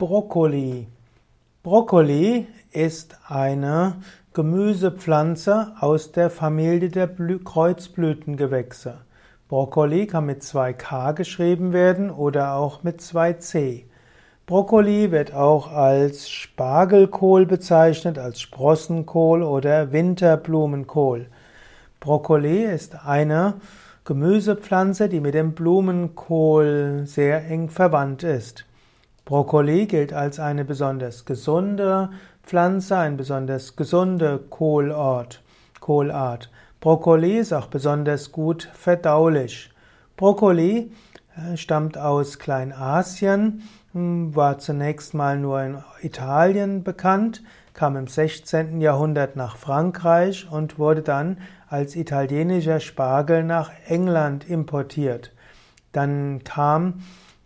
Brokkoli. Brokkoli ist eine Gemüsepflanze aus der Familie der Kreuzblütengewächse. Brokkoli kann mit zwei K geschrieben werden oder auch mit zwei C. Brokkoli wird auch als Spargelkohl bezeichnet, als Sprossenkohl oder Winterblumenkohl. Brokkoli ist eine Gemüsepflanze, die mit dem Blumenkohl sehr eng verwandt ist. Brokkoli gilt als eine besonders gesunde Pflanze, ein besonders gesunde Kohlart. Kohlart. Brokkoli ist auch besonders gut verdaulich. Brokkoli äh, stammt aus Kleinasien, hm, war zunächst mal nur in Italien bekannt, kam im 16. Jahrhundert nach Frankreich und wurde dann als italienischer Spargel nach England importiert. Dann kam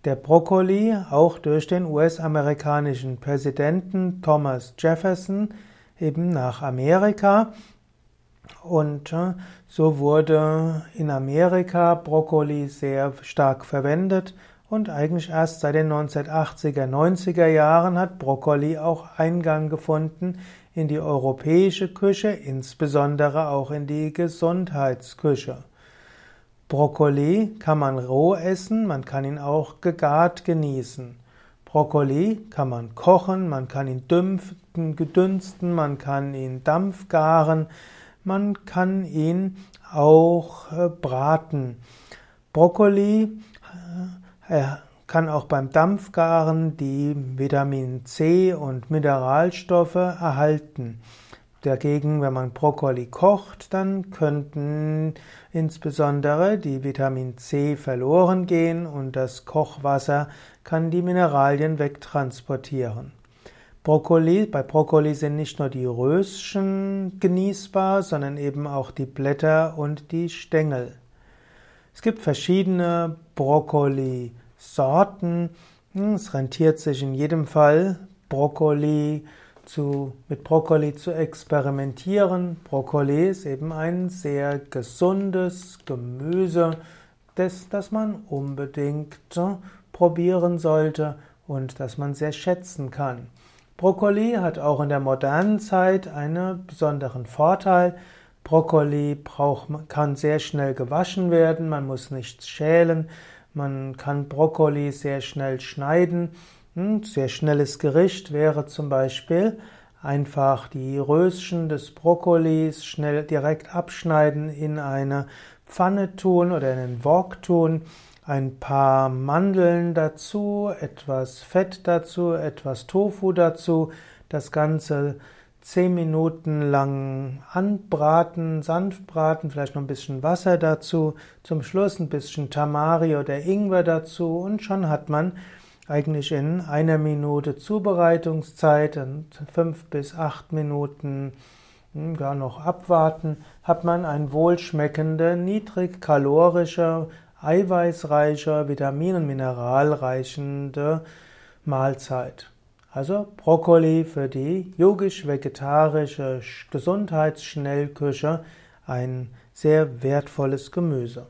der Brokkoli auch durch den US-amerikanischen Präsidenten Thomas Jefferson eben nach Amerika und äh, so wurde in Amerika Brokkoli sehr stark verwendet und eigentlich erst seit den 1980er, 90er Jahren hat Brokkoli auch Eingang gefunden in die europäische Küche, insbesondere auch in die Gesundheitsküche. Brokkoli kann man roh essen, man kann ihn auch gegart genießen. Brokkoli kann man kochen, man kann ihn dünften, gedünsten, man kann ihn dampfgaren, man kann ihn auch äh, braten. Brokkoli äh, kann auch beim Dampfgaren die Vitamin C und Mineralstoffe erhalten. Dagegen, wenn man Brokkoli kocht, dann könnten insbesondere die Vitamin C verloren gehen und das Kochwasser kann die Mineralien wegtransportieren. Brokkoli, bei Brokkoli sind nicht nur die Röschen genießbar, sondern eben auch die Blätter und die Stängel. Es gibt verschiedene Brokkoli-Sorten. Es rentiert sich in jedem Fall, Brokkoli zu, mit Brokkoli zu experimentieren. Brokkoli ist eben ein sehr gesundes Gemüse, das, das man unbedingt probieren sollte und das man sehr schätzen kann. Brokkoli hat auch in der modernen Zeit einen besonderen Vorteil. Brokkoli braucht, kann sehr schnell gewaschen werden, man muss nichts schälen, man kann Brokkoli sehr schnell schneiden ein sehr schnelles Gericht wäre zum Beispiel einfach die Röschen des Brokkolis schnell direkt abschneiden, in eine Pfanne tun oder in einen Wok tun, ein paar Mandeln dazu, etwas Fett dazu, etwas Tofu dazu, das Ganze zehn Minuten lang anbraten, sanft braten, vielleicht noch ein bisschen Wasser dazu, zum Schluss ein bisschen Tamari oder Ingwer dazu und schon hat man eigentlich in einer Minute Zubereitungszeit und fünf bis acht Minuten hm, gar noch abwarten, hat man ein wohlschmeckende, niedrigkalorische, eiweißreiche, vitamin- und mineralreichende Mahlzeit. Also Brokkoli für die yogisch-vegetarische Gesundheitsschnellküche ein sehr wertvolles Gemüse.